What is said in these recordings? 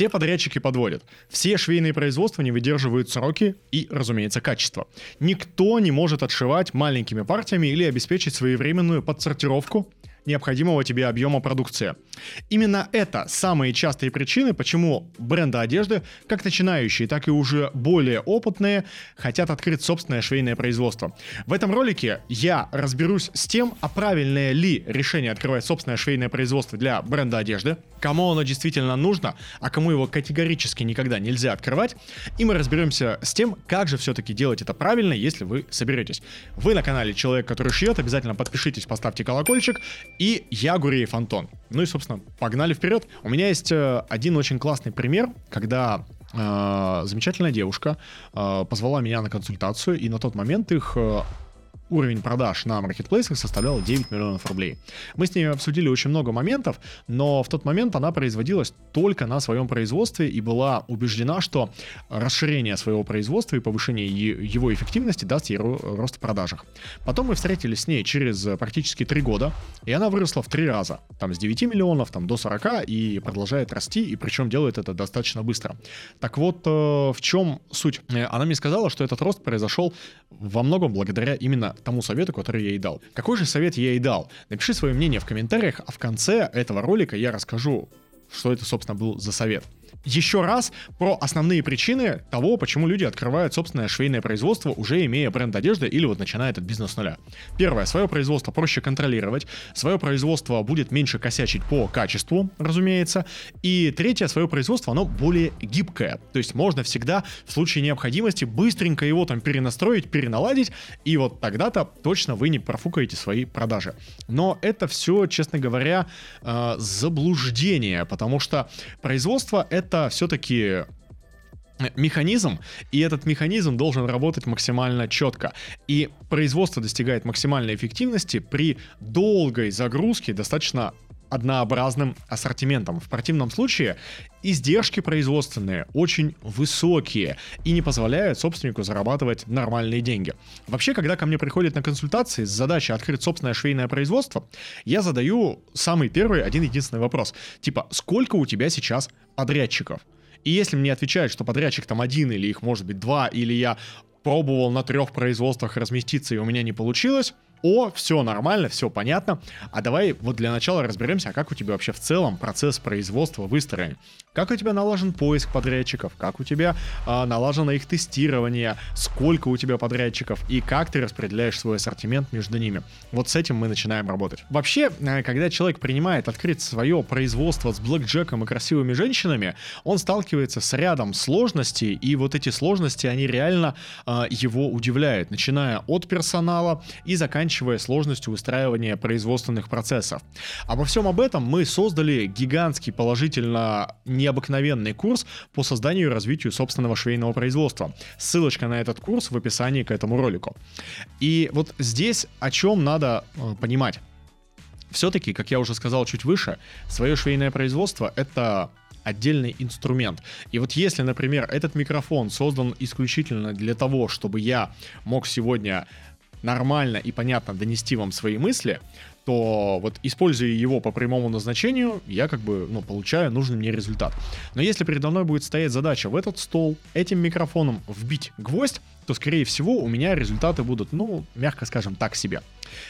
Все подрядчики подводят. Все швейные производства не выдерживают сроки и, разумеется, качество. Никто не может отшивать маленькими партиями или обеспечить своевременную подсортировку необходимого тебе объема продукции. Именно это самые частые причины, почему бренды одежды, как начинающие, так и уже более опытные, хотят открыть собственное швейное производство. В этом ролике я разберусь с тем, а правильное ли решение открывать собственное швейное производство для бренда одежды, кому оно действительно нужно, а кому его категорически никогда нельзя открывать, и мы разберемся с тем, как же все-таки делать это правильно, если вы соберетесь. Вы на канале Человек, который шьет, обязательно подпишитесь, поставьте колокольчик, и я Гуреев Антон. Ну и, собственно, погнали вперед. У меня есть э, один очень классный пример, когда э, замечательная девушка э, позвала меня на консультацию, и на тот момент их э, уровень продаж на маркетплейсах составлял 9 миллионов рублей. Мы с ней обсудили очень много моментов, но в тот момент она производилась только на своем производстве и была убеждена, что расширение своего производства и повышение его эффективности даст ей рост в продажах. Потом мы встретились с ней через практически 3 года, и она выросла в 3 раза. Там с 9 миллионов там, до 40 и продолжает расти, и причем делает это достаточно быстро. Так вот, э, в чем суть? Э, она мне сказала, что этот рост произошел во многом благодаря именно тому совету, который я ей дал. Какой же совет я ей дал? Напиши свое мнение в комментариях, а в конце этого ролика я расскажу, что это, собственно, был за совет еще раз про основные причины того, почему люди открывают собственное швейное производство, уже имея бренд одежды или вот начиная этот бизнес с нуля. Первое, свое производство проще контролировать, свое производство будет меньше косячить по качеству, разумеется. И третье, свое производство, оно более гибкое. То есть можно всегда в случае необходимости быстренько его там перенастроить, переналадить, и вот тогда-то точно вы не профукаете свои продажи. Но это все, честно говоря, э, заблуждение, потому что производство это это все-таки механизм, и этот механизм должен работать максимально четко. И производство достигает максимальной эффективности при долгой загрузке достаточно однообразным ассортиментом. В противном случае издержки производственные очень высокие и не позволяют собственнику зарабатывать нормальные деньги. Вообще, когда ко мне приходят на консультации с задачей открыть собственное швейное производство, я задаю самый первый, один единственный вопрос. Типа, сколько у тебя сейчас подрядчиков? И если мне отвечают, что подрядчик там один, или их может быть два, или я пробовал на трех производствах разместиться, и у меня не получилось, о, все нормально, все понятно. А давай вот для начала разберемся, а как у тебя вообще в целом процесс производства выстроен. Как у тебя налажен поиск подрядчиков, как у тебя э, налажено их тестирование, сколько у тебя подрядчиков и как ты распределяешь свой ассортимент между ними. Вот с этим мы начинаем работать. Вообще, э, когда человек принимает открыть свое производство с блэкджеком и красивыми женщинами, он сталкивается с рядом сложностей, и вот эти сложности, они реально э, его удивляют, начиная от персонала и заканчивая заканчивая сложностью выстраивания производственных процессов. Обо всем об этом мы создали гигантский положительно необыкновенный курс по созданию и развитию собственного швейного производства. Ссылочка на этот курс в описании к этому ролику. И вот здесь о чем надо э, понимать. Все-таки, как я уже сказал чуть выше, свое швейное производство — это отдельный инструмент. И вот если, например, этот микрофон создан исключительно для того, чтобы я мог сегодня нормально и понятно донести вам свои мысли, то вот используя его по прямому назначению, я как бы, ну, получаю нужный мне результат. Но если передо мной будет стоять задача в этот стол этим микрофоном вбить гвоздь, то, скорее всего, у меня результаты будут, ну, мягко скажем, так себе.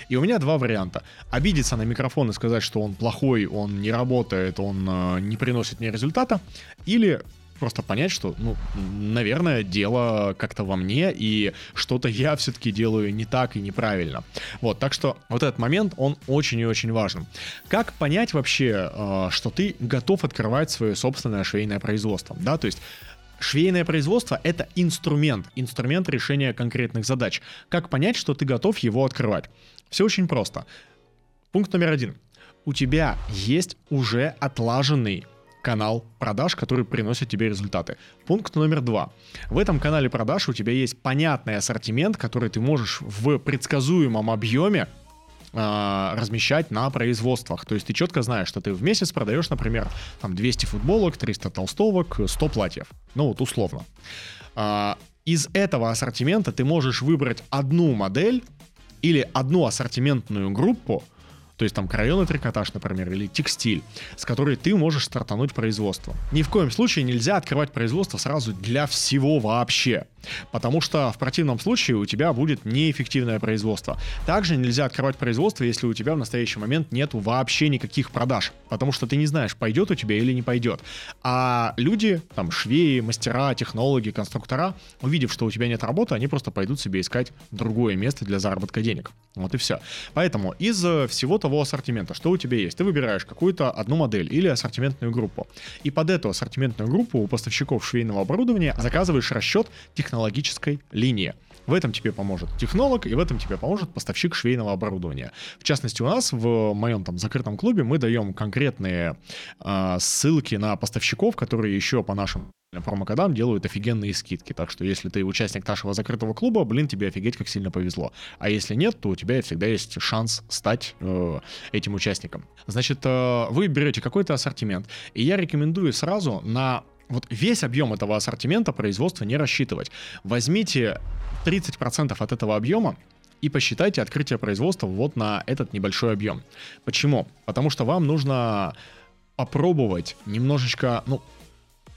И у меня два варианта. Обидеться на микрофон и сказать, что он плохой, он не работает, он э, не приносит мне результата, или просто понять, что, ну, наверное, дело как-то во мне, и что-то я все-таки делаю не так и неправильно. Вот, так что вот этот момент, он очень и очень важен. Как понять вообще, э, что ты готов открывать свое собственное швейное производство, да, то есть Швейное производство — это инструмент, инструмент решения конкретных задач. Как понять, что ты готов его открывать? Все очень просто. Пункт номер один. У тебя есть уже отлаженный канал продаж, который приносит тебе результаты. Пункт номер два. В этом канале продаж у тебя есть понятный ассортимент, который ты можешь в предсказуемом объеме э, размещать на производствах. То есть ты четко знаешь, что ты в месяц продаешь, например, там 200 футболок, 300 толстовок, 100 платьев. Ну вот условно. Э, из этого ассортимента ты можешь выбрать одну модель или одну ассортиментную группу, то есть там крайонный трикотаж, например, или текстиль, с которой ты можешь стартануть производство. Ни в коем случае нельзя открывать производство сразу для всего вообще, потому что в противном случае у тебя будет неэффективное производство. Также нельзя открывать производство, если у тебя в настоящий момент нет вообще никаких продаж, потому что ты не знаешь, пойдет у тебя или не пойдет. А люди, там, швеи, мастера, технологи, конструктора, увидев, что у тебя нет работы, они просто пойдут себе искать другое место для заработка денег. Вот и все. Поэтому из всего того ассортимента, что у тебя есть, ты выбираешь какую-то одну модель или ассортиментную группу. И под эту ассортиментную группу у поставщиков швейного оборудования заказываешь расчет технологической линии. В этом тебе поможет технолог, и в этом тебе поможет поставщик швейного оборудования. В частности, у нас в моем там закрытом клубе мы даем конкретные э, ссылки на поставщиков, которые еще по нашим промокодам делают офигенные скидки. Так что если ты участник нашего закрытого клуба, блин, тебе офигеть как сильно повезло. А если нет, то у тебя всегда есть шанс стать э, этим участником. Значит, э, вы берете какой-то ассортимент, и я рекомендую сразу на вот весь объем этого ассортимента производства не рассчитывать. Возьмите 30% от этого объема и посчитайте открытие производства вот на этот небольшой объем. Почему? Потому что вам нужно попробовать немножечко, ну,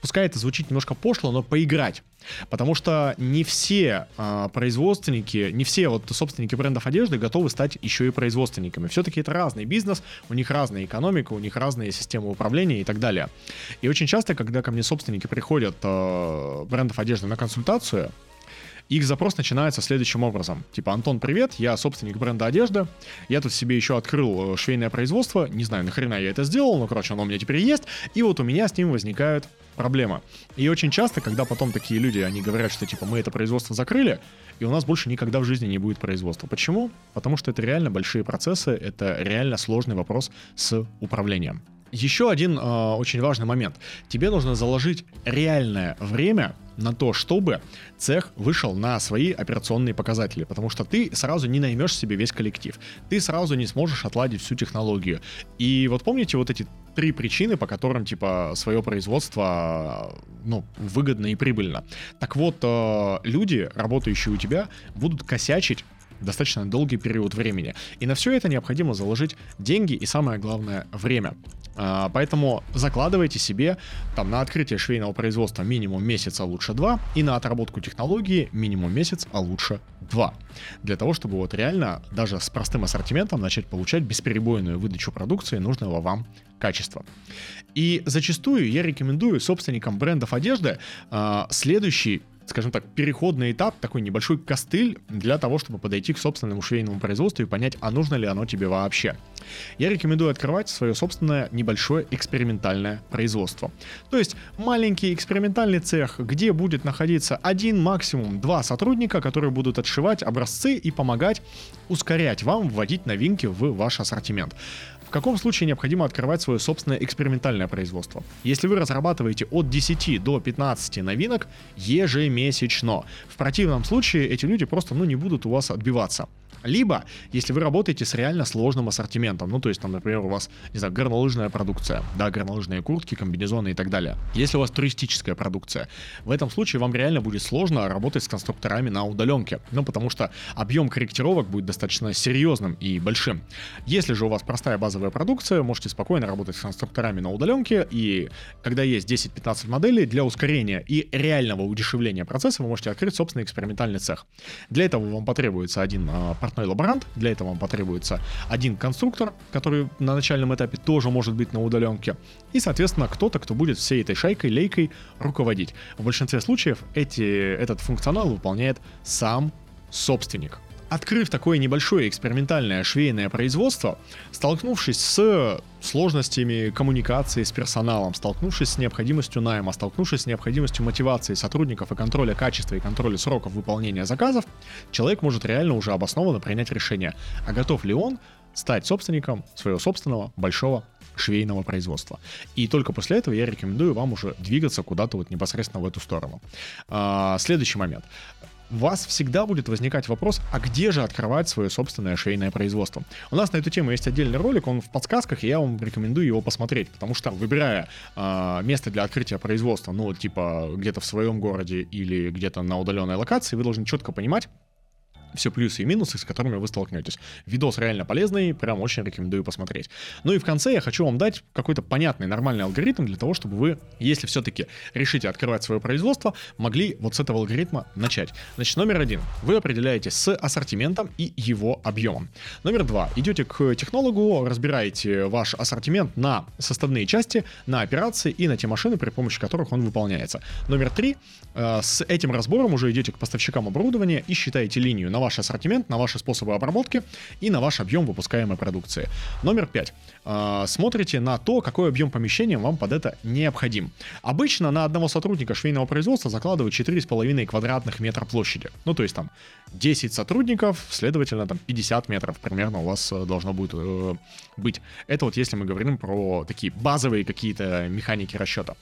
пускай это звучит немножко пошло, но поиграть. Потому что не все э, производственники, не все вот собственники брендов одежды готовы стать еще и производственниками. Все-таки это разный бизнес, у них разная экономика, у них разные системы управления и так далее. И очень часто, когда ко мне собственники приходят э, брендов одежды на консультацию, их запрос начинается следующим образом. Типа, Антон, привет, я собственник бренда одежды, я тут себе еще открыл э, швейное производство, не знаю, нахрена я это сделал, но, короче, оно у меня теперь есть, и вот у меня с ним возникают проблема. И очень часто, когда потом такие люди, они говорят, что типа мы это производство закрыли, и у нас больше никогда в жизни не будет производства. Почему? Потому что это реально большие процессы, это реально сложный вопрос с управлением. Еще один э, очень важный момент. Тебе нужно заложить реальное время на то, чтобы цех вышел на свои операционные показатели, потому что ты сразу не наймешь себе весь коллектив, ты сразу не сможешь отладить всю технологию. И вот помните вот эти три причины, по которым, типа, свое производство, ну, выгодно и прибыльно. Так вот, э, люди, работающие у тебя, будут косячить достаточно долгий период времени. И на все это необходимо заложить деньги и, самое главное, время. А, поэтому закладывайте себе там на открытие швейного производства минимум месяц, а лучше два, и на отработку технологии минимум месяц, а лучше два. Для того, чтобы вот реально даже с простым ассортиментом начать получать бесперебойную выдачу продукции нужного вам качества. И зачастую я рекомендую собственникам брендов одежды э, следующий скажем так, переходный этап, такой небольшой костыль для того, чтобы подойти к собственному швейному производству и понять, а нужно ли оно тебе вообще. Я рекомендую открывать свое собственное небольшое экспериментальное производство. То есть маленький экспериментальный цех, где будет находиться один, максимум два сотрудника, которые будут отшивать образцы и помогать ускорять вам вводить новинки в ваш ассортимент каком случае необходимо открывать свое собственное экспериментальное производство? Если вы разрабатываете от 10 до 15 новинок ежемесячно, в противном случае эти люди просто ну, не будут у вас отбиваться. Либо, если вы работаете с реально сложным ассортиментом, ну, то есть, там, например, у вас, не знаю, горнолыжная продукция, да, горнолыжные куртки, комбинезоны и так далее. Если у вас туристическая продукция, в этом случае вам реально будет сложно работать с конструкторами на удаленке, ну, потому что объем корректировок будет достаточно серьезным и большим. Если же у вас простая базовая продукция, можете спокойно работать с конструкторами на удаленке, и когда есть 10-15 моделей, для ускорения и реального удешевления процесса вы можете открыть собственный экспериментальный цех. Для этого вам потребуется один а, портной лаборант. Для этого вам потребуется один конструктор, который на начальном этапе тоже может быть на удаленке. И, соответственно, кто-то, кто будет всей этой шайкой, лейкой руководить. В большинстве случаев эти, этот функционал выполняет сам собственник. Открыв такое небольшое экспериментальное швейное производство, столкнувшись с сложностями коммуникации с персоналом, столкнувшись с необходимостью найма, столкнувшись с необходимостью мотивации сотрудников и контроля качества и контроля сроков выполнения заказов, человек может реально уже обоснованно принять решение, а готов ли он стать собственником своего собственного большого швейного производства. И только после этого я рекомендую вам уже двигаться куда-то вот непосредственно в эту сторону. А, следующий момент у вас всегда будет возникать вопрос, а где же открывать свое собственное швейное производство? У нас на эту тему есть отдельный ролик, он в подсказках, и я вам рекомендую его посмотреть, потому что выбирая э, место для открытия производства, ну, типа где-то в своем городе или где-то на удаленной локации, вы должны четко понимать, все плюсы и минусы, с которыми вы столкнетесь. Видос реально полезный, прям очень рекомендую посмотреть. Ну и в конце я хочу вам дать какой-то понятный, нормальный алгоритм для того, чтобы вы, если все-таки решите открывать свое производство, могли вот с этого алгоритма начать. Значит, номер один. Вы определяете с ассортиментом и его объемом. Номер два. Идете к технологу, разбираете ваш ассортимент на составные части, на операции и на те машины, при помощи которых он выполняется. Номер три. Э, с этим разбором уже идете к поставщикам оборудования и считаете линию на ваш ассортимент, на ваши способы обработки и на ваш объем выпускаемой продукции. Номер пять. Э, смотрите на то, какой объем помещения вам под это необходим. Обычно на одного сотрудника швейного производства закладывают 4,5 квадратных метра площади. Ну, то есть там 10 сотрудников, следовательно, там 50 метров примерно у вас э, должно будет э, быть. Это вот если мы говорим про такие базовые какие-то механики расчета.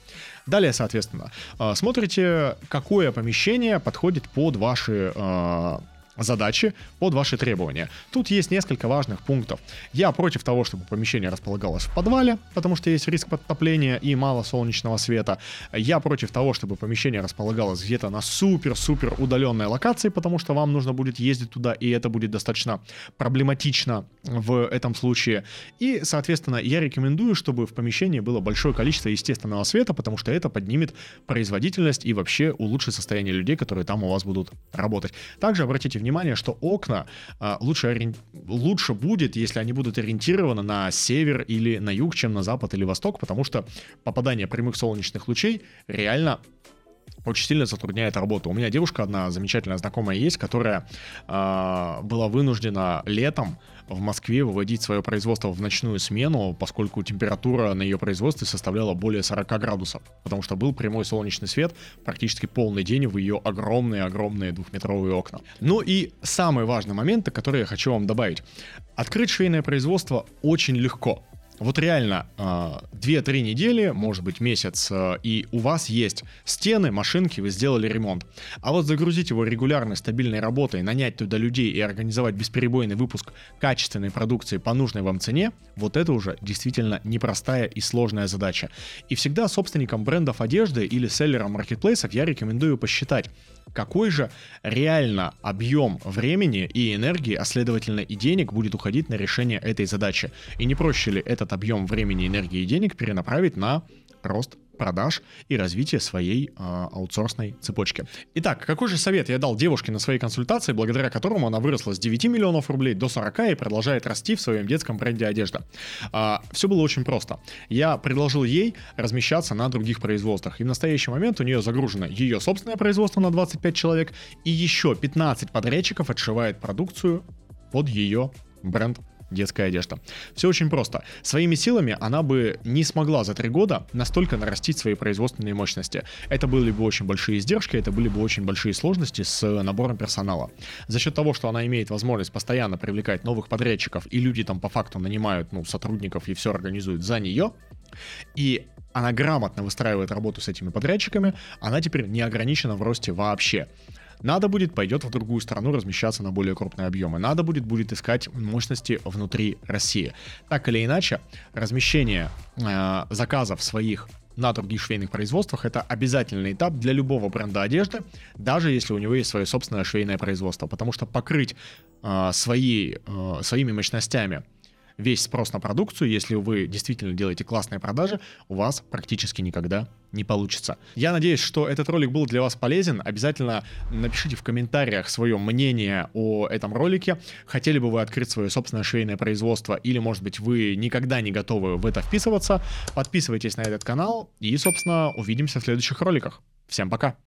Далее, соответственно, э, смотрите, какое помещение подходит под ваши э, задачи под ваши требования. Тут есть несколько важных пунктов. Я против того, чтобы помещение располагалось в подвале, потому что есть риск подтопления и мало солнечного света. Я против того, чтобы помещение располагалось где-то на супер-супер удаленной локации, потому что вам нужно будет ездить туда, и это будет достаточно проблематично в этом случае. И, соответственно, я рекомендую, чтобы в помещении было большое количество естественного света, потому что это поднимет производительность и вообще улучшит состояние людей, которые там у вас будут работать. Также обратите внимание, что окна а, лучше, ори... лучше будет, если они будут ориентированы на север или на юг, чем на запад или восток, потому что попадание прямых солнечных лучей реально очень сильно затрудняет работу. У меня девушка одна замечательная знакомая есть, которая э, была вынуждена летом в Москве выводить свое производство в ночную смену, поскольку температура на ее производстве составляла более 40 градусов, потому что был прямой солнечный свет практически полный день в ее огромные-огромные двухметровые окна. Ну и самый важный момент, который я хочу вам добавить. Открыть швейное производство очень легко. Вот реально 2-3 а, недели, может быть месяц, а, и у вас есть стены, машинки, вы сделали ремонт. А вот загрузить его регулярной, стабильной работой, нанять туда людей и организовать бесперебойный выпуск качественной продукции по нужной вам цене, вот это уже действительно непростая и сложная задача. И всегда собственникам брендов одежды или селлерам маркетплейсов я рекомендую посчитать, какой же реально объем времени и энергии, а следовательно и денег будет уходить на решение этой задачи. И не проще ли этот объем времени, энергии и денег перенаправить на рост продаж и развития своей э, аутсорсной цепочки. Итак, какой же совет я дал девушке на своей консультации, благодаря которому она выросла с 9 миллионов рублей до 40 и продолжает расти в своем детском бренде одежда? Э, а, все было очень просто. Я предложил ей размещаться на других производствах, и в настоящий момент у нее загружено ее собственное производство на 25 человек, и еще 15 подрядчиков отшивает продукцию под ее бренд детская одежда. Все очень просто. Своими силами она бы не смогла за три года настолько нарастить свои производственные мощности. Это были бы очень большие издержки, это были бы очень большие сложности с набором персонала. За счет того, что она имеет возможность постоянно привлекать новых подрядчиков, и люди там по факту нанимают ну, сотрудников и все организуют за нее, и она грамотно выстраивает работу с этими подрядчиками, она теперь не ограничена в росте вообще. Надо будет, пойдет в другую страну размещаться на более крупные объемы. Надо будет, будет искать мощности внутри России. Так или иначе, размещение э, заказов своих на других швейных производствах это обязательный этап для любого бренда одежды, даже если у него есть свое собственное швейное производство, потому что покрыть э, свои, э, своими мощностями весь спрос на продукцию, если вы действительно делаете классные продажи, у вас практически никогда не получится. Я надеюсь, что этот ролик был для вас полезен. Обязательно напишите в комментариях свое мнение о этом ролике. Хотели бы вы открыть свое собственное швейное производство или, может быть, вы никогда не готовы в это вписываться. Подписывайтесь на этот канал и, собственно, увидимся в следующих роликах. Всем пока!